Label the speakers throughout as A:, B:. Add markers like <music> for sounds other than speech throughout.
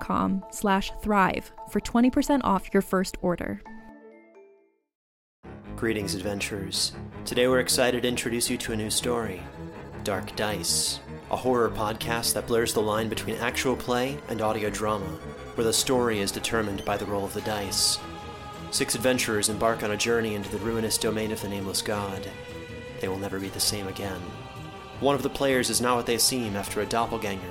A: com slash thrive for 20% off your first order.
B: Greetings, adventurers. Today we're excited to introduce you to a new story Dark Dice, a horror podcast that blurs the line between actual play and audio drama, where the story is determined by the roll of the dice. Six adventurers embark on a journey into the ruinous domain of the Nameless God. They will never be the same again. One of the players is not what they seem after a doppelganger,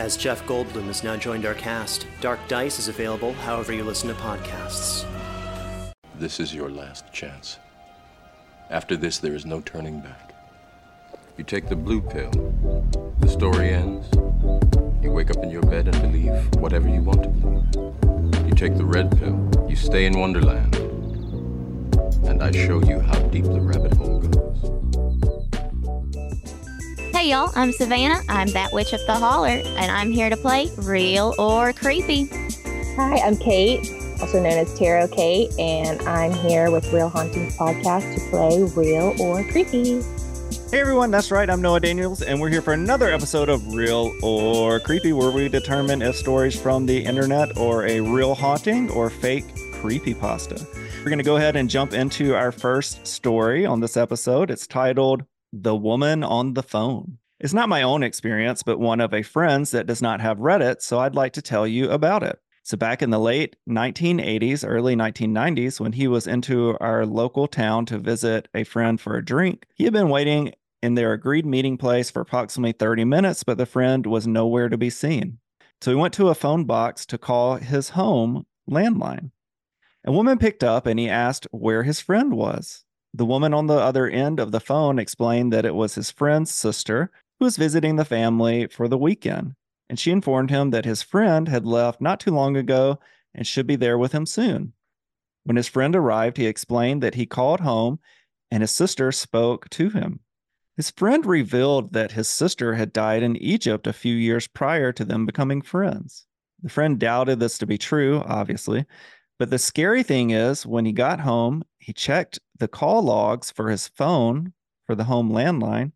B: As Jeff Goldblum has now joined our cast, Dark Dice is available however you listen to podcasts.
C: This is your last chance. After this, there is no turning back. You take the blue pill, the story ends. You wake up in your bed and believe whatever you want to believe. You take the red pill, you stay in Wonderland, and I show you how deep the rabbit hole goes.
D: Hey y'all, I'm Savannah. I'm that witch of the holler, and I'm here to play real or creepy.
E: Hi, I'm Kate, also known as Tarot Kate, and I'm here with Real Hauntings Podcast to play real or creepy.
F: Hey everyone, that's right. I'm Noah Daniels, and we're here for another episode of Real or Creepy, where we determine if stories from the internet or a real haunting or fake creepy pasta. We're going to go ahead and jump into our first story on this episode. It's titled The Woman on the Phone. It's not my own experience, but one of a friend's that does not have Reddit, so I'd like to tell you about it. So, back in the late 1980s, early 1990s, when he was into our local town to visit a friend for a drink, he had been waiting in their agreed meeting place for approximately 30 minutes, but the friend was nowhere to be seen. So, he went to a phone box to call his home landline. A woman picked up and he asked where his friend was. The woman on the other end of the phone explained that it was his friend's sister who was visiting the family for the weekend and she informed him that his friend had left not too long ago and should be there with him soon. When his friend arrived, he explained that he called home and his sister spoke to him. His friend revealed that his sister had died in Egypt a few years prior to them becoming friends. The friend doubted this to be true, obviously, but the scary thing is when he got home, he checked the call logs for his phone for the home landline,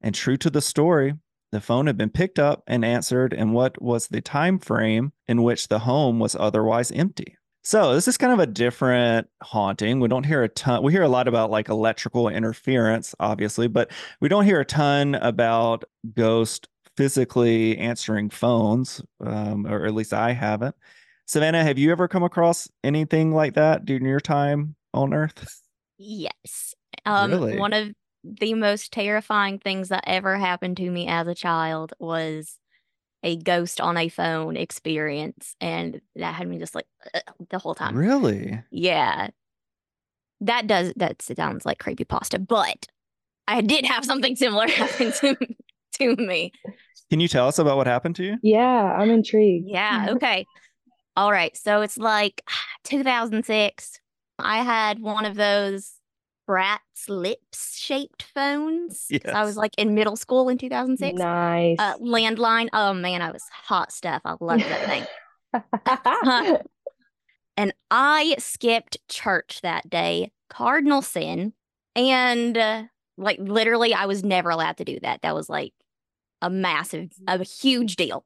F: and true to the story, the phone had been picked up and answered in what was the time frame in which the home was otherwise empty. So this is kind of a different haunting. We don't hear a ton. We hear a lot about like electrical interference, obviously, but we don't hear a ton about ghost physically answering phones, um, or at least I haven't. Savannah, have you ever come across anything like that during your time on Earth? <laughs>
D: Yes. Um,
F: Really?
D: One of the most terrifying things that ever happened to me as a child was a ghost on a phone experience. And that had me just like "Ugh," <clears throat> the whole time.
F: Really?
D: Yeah. that does that sounds like creepy pasta, but I did have something similar <laughs> happen to to me.
F: Can you tell us about what happened to you?
E: Yeah, I'm intrigued.
D: Yeah. <laughs> Okay. All right. So it's like <sighs> 2006. I had one of those Bratz lips shaped phones. 'cause I was like in middle school in 2006.
E: Nice.
D: Uh, landline. Oh man, I was hot stuff. I loved that thing. <laughs> <laughs> And I skipped church that day, cardinal sin. And uh, like literally, I was never allowed to do that. That was like a massive, a huge deal.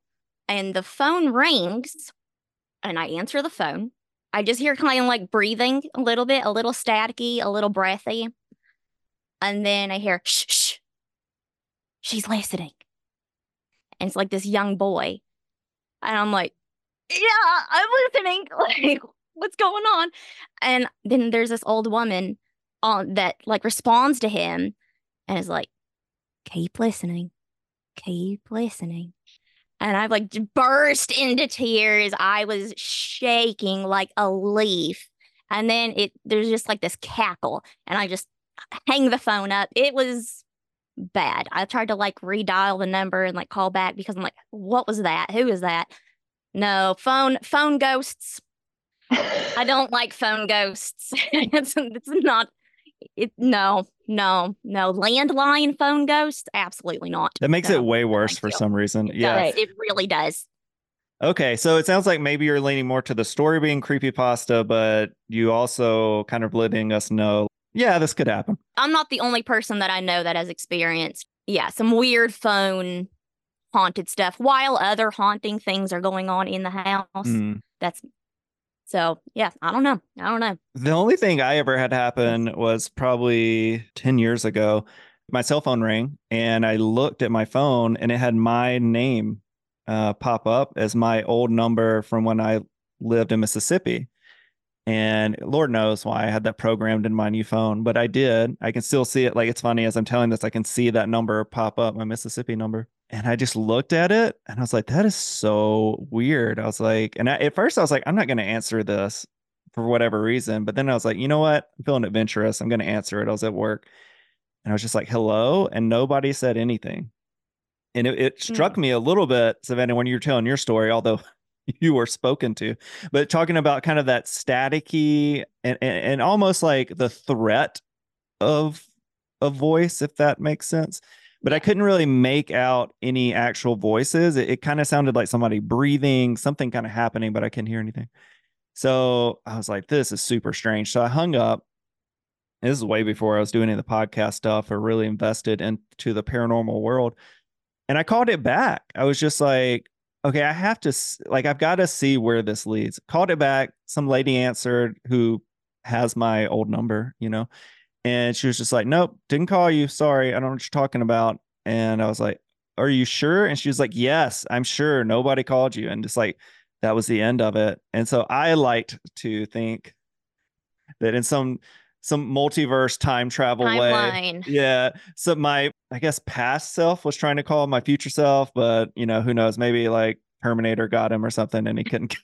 D: And the phone rings, and I answer the phone. I just hear kind of like breathing a little bit, a little staticky, a little breathy. And then I hear, shh, shh. She's listening. And it's like this young boy. And I'm like, yeah, I'm listening. <laughs> Like, what's going on? And then there's this old woman on that like responds to him and is like, keep listening, keep listening. And I like burst into tears. I was shaking like a leaf. And then it there's just like this cackle, and I just hang the phone up. It was bad. I tried to like redial the number and like call back because I'm like, what was that? Who is that? No, phone phone ghosts. I don't like phone ghosts. <laughs> it's, it's not it no, no, no. Landline phone ghosts? Absolutely not.
F: That makes
D: No,
F: it way worse for some reason. Yeah.
D: It really does.
F: Okay, so it sounds like maybe you're leaning more to the story being creepy pasta, but you also kind of letting us know, yeah, this could happen.
D: I'm not the only person that I know that has experienced, yeah, some weird phone haunted stuff while other haunting things are going on in the house.
F: Mm.
D: That's so, yeah, I don't know. I don't know.
F: The only thing I ever had happen was probably 10 years ago. My cell phone rang and I looked at my phone and it had my name uh, pop up as my old number from when I lived in Mississippi. And Lord knows why I had that programmed in my new phone, but I did. I can still see it. Like it's funny as I'm telling this, I can see that number pop up, my Mississippi number. And I just looked at it and I was like, that is so weird. I was like, and I, at first I was like, I'm not going to answer this for whatever reason. But then I was like, you know what? I'm feeling adventurous. I'm going to answer it. I was at work and I was just like, hello. And nobody said anything. And it, it struck hmm. me a little bit, Savannah, when you were telling your story, although <laughs> you were spoken to, but talking about kind of that staticky and, and, and almost like the threat of a voice, if that makes sense. But I couldn't really make out any actual voices. It, it kind of sounded like somebody breathing, something kind of happening, but I couldn't hear anything. So I was like, this is super strange. So I hung up. This is way before I was doing any of the podcast stuff or really invested into the paranormal world. And I called it back. I was just like, okay, I have to, like, I've got to see where this leads. Called it back. Some lady answered who has my old number, you know, and she was just like, nope, didn't call you. Sorry. I don't know what you're talking about. And I was like, are you sure? And she was like, yes, I'm sure. Nobody called you. And just like, that was the end of it. And so I liked to think that in some some multiverse time travel way, yeah. So my I guess past self was trying to call my future self, but you know, who knows? Maybe like Terminator got him or something and he couldn't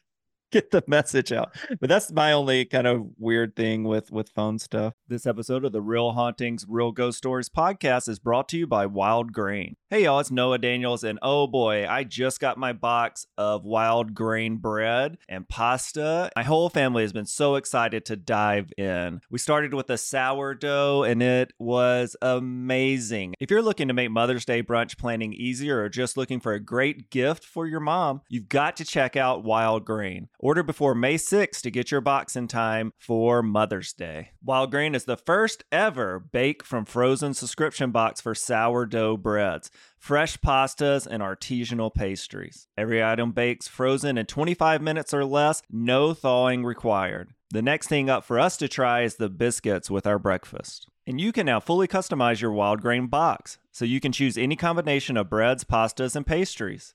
F: <laughs> get the message out. But that's my only kind of weird thing with with phone stuff. This episode of the Real Hauntings, Real Ghost Stories podcast is brought to you by Wild Grain. Hey y'all, it's Noah Daniels, and oh boy, I just got my box of wild grain bread and pasta. My whole family has been so excited to dive in. We started with a sourdough, and it was amazing. If you're looking to make Mother's Day brunch planning easier or just looking for a great gift for your mom, you've got to check out Wild Grain. Order before May 6th to get your box in time for Mother's Day. Wild Grain is the first ever bake from frozen subscription box for sourdough breads, fresh pastas, and artisanal pastries. Every item bakes frozen in 25 minutes or less, no thawing required. The next thing up for us to try is the biscuits with our breakfast. And you can now fully customize your wild grain box, so you can choose any combination of breads, pastas, and pastries.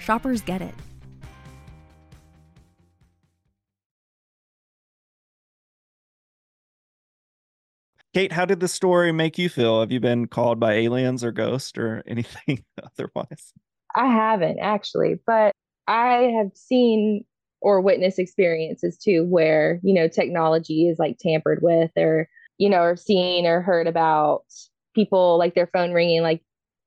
A: Shoppers get it.
F: Kate, how did the story make you feel? Have you been called by aliens or ghosts or <laughs> anything otherwise?
E: I haven't actually, but I have seen or witnessed experiences too where, you know, technology is like tampered with or, you know, or seen or heard about people like their phone ringing like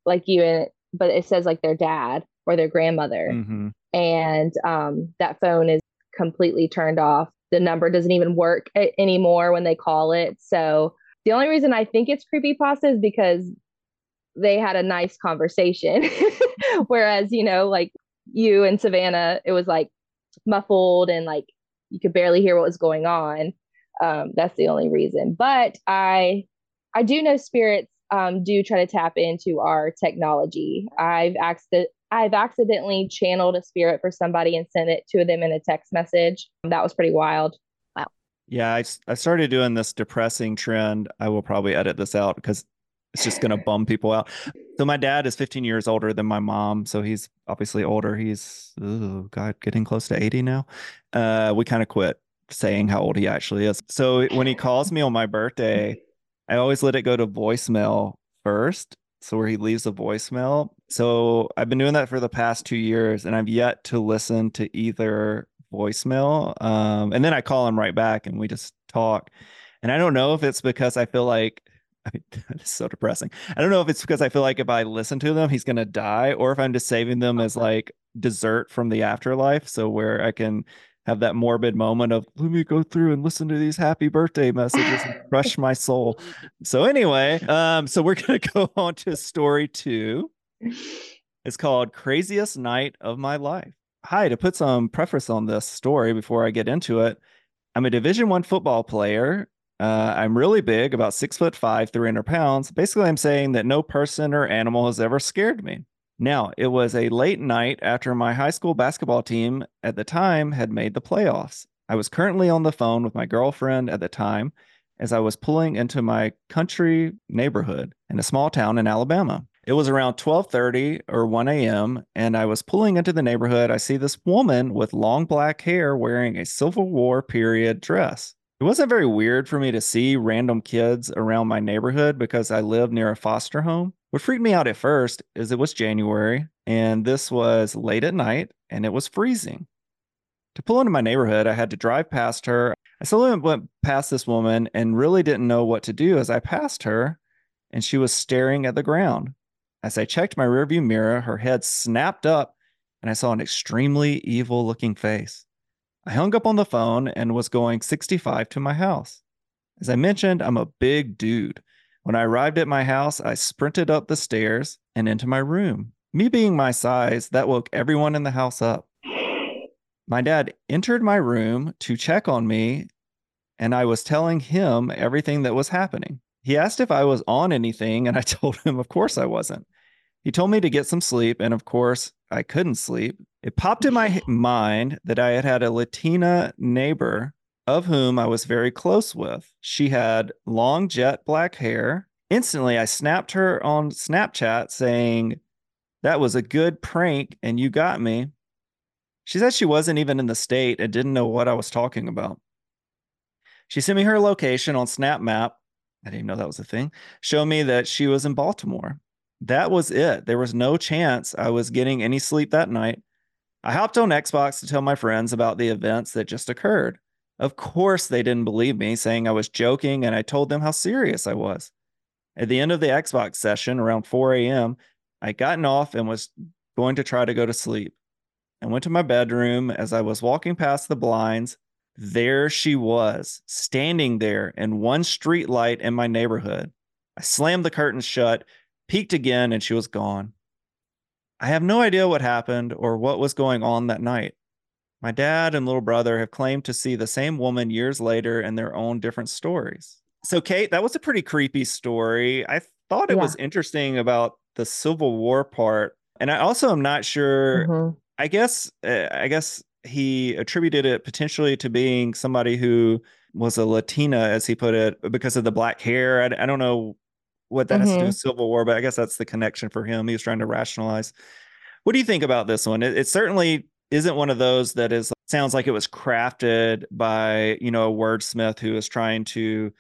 E: like you and but it says like their dad or their grandmother.
F: Mm-hmm.
E: And um that phone is completely turned off. The number doesn't even work anymore when they call it. So the only reason I think it's creepy pasta is because they had a nice conversation. <laughs> Whereas, you know, like you and Savannah, it was like muffled and like you could barely hear what was going on. Um, that's the only reason. But I I do know spirits um, do try to tap into our technology. I've asked accident I've accidentally channeled a spirit for somebody and sent it to them in a text message. That was pretty wild. Wow.
F: Yeah, I, I started doing this depressing trend. I will probably edit this out because it's just going <laughs> to bum people out. So my dad is 15 years older than my mom, so he's obviously older. He's oh god, getting close to 80 now. Uh, we kind of quit saying how old he actually is. So when he calls me on my birthday, I always let it go to voicemail first. So where he leaves a voicemail. So I've been doing that for the past two years, and I've yet to listen to either voicemail. Um, and then I call him right back and we just talk. And I don't know if it's because I feel like <laughs> I mean, it's so depressing. I don't know if it's because I feel like if I listen to them, he's gonna die, or if I'm just saving them as like dessert from the afterlife. So where I can have that morbid moment of let me go through and listen to these happy birthday messages and <laughs> crush my soul. So anyway, um, so we're gonna <laughs> go on to story two. It's called Craziest Night of My Life hi to put some preface on this story before i get into it i'm a division one football player uh, i'm really big about six foot five 300 pounds basically i'm saying that no person or animal has ever scared me now it was a late night after my high school basketball team at the time had made the playoffs i was currently on the phone with my girlfriend at the time as i was pulling into my country neighborhood in a small town in alabama it was around 12:30 or 1 a.m. and I was pulling into the neighborhood. I see this woman with long black hair wearing a Civil War period dress. It wasn't very weird for me to see random kids around my neighborhood because I live near a foster home. What freaked me out at first is it was January and this was late at night and it was freezing. To pull into my neighborhood, I had to drive past her. I slowly went past this woman and really didn't know what to do as I passed her, and she was staring at the ground. As I checked my rearview mirror, her head snapped up and I saw an extremely evil looking face. I hung up on the phone and was going 65 to my house. As I mentioned, I'm a big dude. When I arrived at my house, I sprinted up the stairs and into my room. Me being my size, that woke everyone in the house up. My dad entered my room to check on me, and I was telling him everything that was happening. He asked if I was on anything, and I <laughs> told him, of course I wasn't. He told me to get some sleep, and of course, I couldn't sleep. It popped in my mind that I had had a Latina neighbor of whom I was very close with. She had long jet black hair. Instantly, I snapped her on Snapchat saying, That was a good prank, and you got me. She said she wasn't even in the state and didn't know what I was talking about. She sent me her location on Snap Map. I didn't even know that was a thing. Show me that she was in Baltimore. That was it. There was no chance I was getting any sleep that night. I hopped on Xbox to tell my friends about the events that just occurred. Of course, they didn't believe me, saying I was joking, and I told them how serious I was. At the end of the Xbox session, around 4 a.m., I would gotten off and was going to try to go to sleep. I went to my bedroom as I was walking past the blinds. There she was, standing there in one street light in my neighborhood. I slammed the curtains shut, peeked again, and she was gone. I have no idea what happened or what was going on that night. My dad and little brother have claimed to see the same woman years later in their own different stories. So, Kate, that was a pretty creepy story. I thought it
E: Yeah.
F: was interesting about the Civil War part. And I also am not sure
E: Mhm.
F: I guess uh, I guess he attributed it potentially to being somebody who was a Latina, as he put it, because of the black hair. I, I don't know what that has to do
E: Mhm.
F: with Civil War, but I guess that's the connection for him. He was trying to rationalize. What do you think about this one? It, it certainly isn't one of those that is sounds like it was crafted by you know a wordsmith who is trying to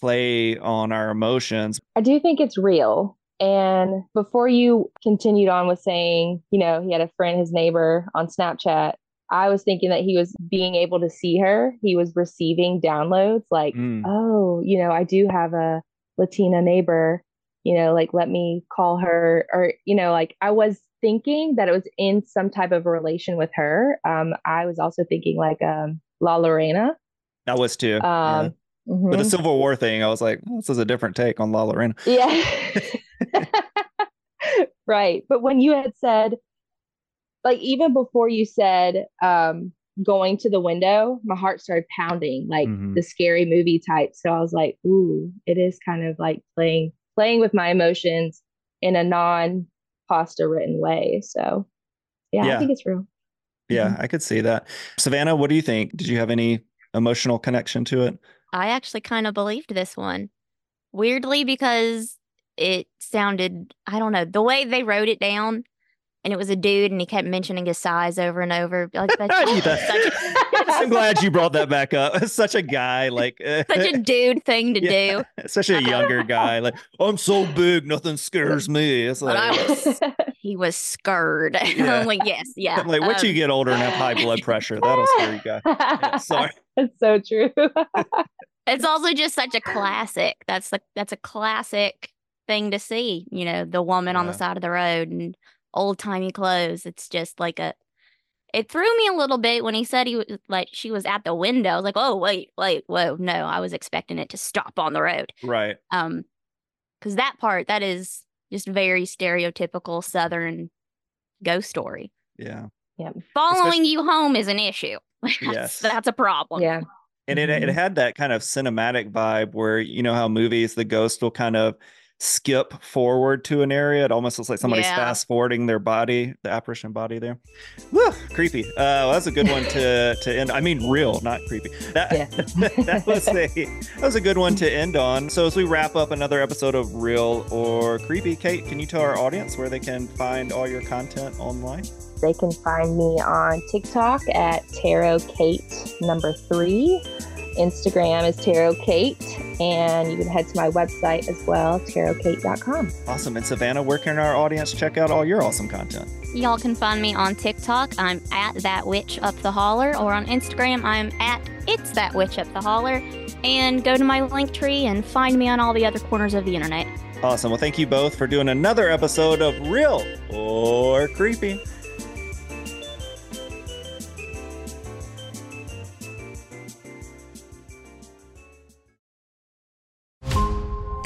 F: play on our emotions.
E: I do think it's real. And before you continued on with saying, you know, he had a friend, his neighbor on Snapchat, I was thinking that he was being able to see her. He was receiving downloads like,
F: Mm.
E: oh, you know, I do have a Latina neighbor, you know, like let me call her. Or, you know, like I was thinking that it was in some type of relation with her. Um, I was also thinking like um La Llorona.
F: I was too. yeah.
E: Um, mhm.
F: But the Civil War thing, I was like, "Oh, this is a different take on La Llorona.
E: Yeah. <laughs> <laughs> right. But when you had said, like, even before you said um, going to the window, my heart started pounding, like
F: Mhm.
E: the scary movie type. So I was like, ooh, it is kind of like playing playing with my emotions in a non pasta written way. So yeah,
F: Yeah.
E: I think it's real.
F: Yeah, I could see that. Savannah, what do you think? Did you have any emotional connection to it?
D: I actually kind of believed this one. Weirdly, because it sounded, I don't know, the way they wrote it down, and it was a dude, and he kept mentioning his size over and over. Like, that's <laughs>
F: You
D: just
F: thought-
D: such, a, <laughs>
F: I'm glad you brought that back up. <laughs> Such a guy, like
D: such a dude thing to
F: Yeah.
D: do.
F: such a younger guy. Like I'm so big, nothing scares me. It's like,
D: I was, he was scared.
F: Yeah.
D: I'm like, yes, yeah.
F: I'm like once you
D: um,
F: get older and have high blood pressure, that'll scare you guy. Yeah, sorry.
E: That's so true.
D: it's also just such a classic. That's like that's a classic thing to see. You know, the woman on the side of the road and old timey clothes. It's just like a. It threw me a little bit when he said he was like she was at the window. I was like, oh wait, wait, whoa, no, I was expecting it to stop on the road.
F: Right.
D: Um, because that part that is just very stereotypical Southern ghost story. Yeah.
F: Yeah.
D: Following you home is an issue. <laughs> that's,
F: Yes.
D: that's a problem.
E: yeah.
F: And it it
E: Mhm.
F: had that kind of cinematic vibe where you know how movies the ghost will kind of skip forward to an area. It almost looks like somebody's
D: Yeah.
F: fast forwarding their body, the apparition body there. Woo, creepy. Uh, well, that's a good one to to end. I mean, real, not creepy. That
E: Yeah. <laughs>
F: that was a that was a good one to end on. So as we wrap up another episode of Real or Creepy, Kate, can you tell our audience where they can find all your content online?
E: They can find me on TikTok at Tarot Kate number three. Instagram is Tarot Kate, and you can head to my website as well, tarotkate.com.
F: Awesome. And Savannah, where can our audience check out all your awesome content?
D: Y'all can find me on TikTok. I'm at that witch up the holler, or on Instagram, I'm at it's that witch up the holler. And go to my link tree and find me on all the other corners of the internet.
F: Awesome. Well, thank you both for doing another episode of Real or Creepy.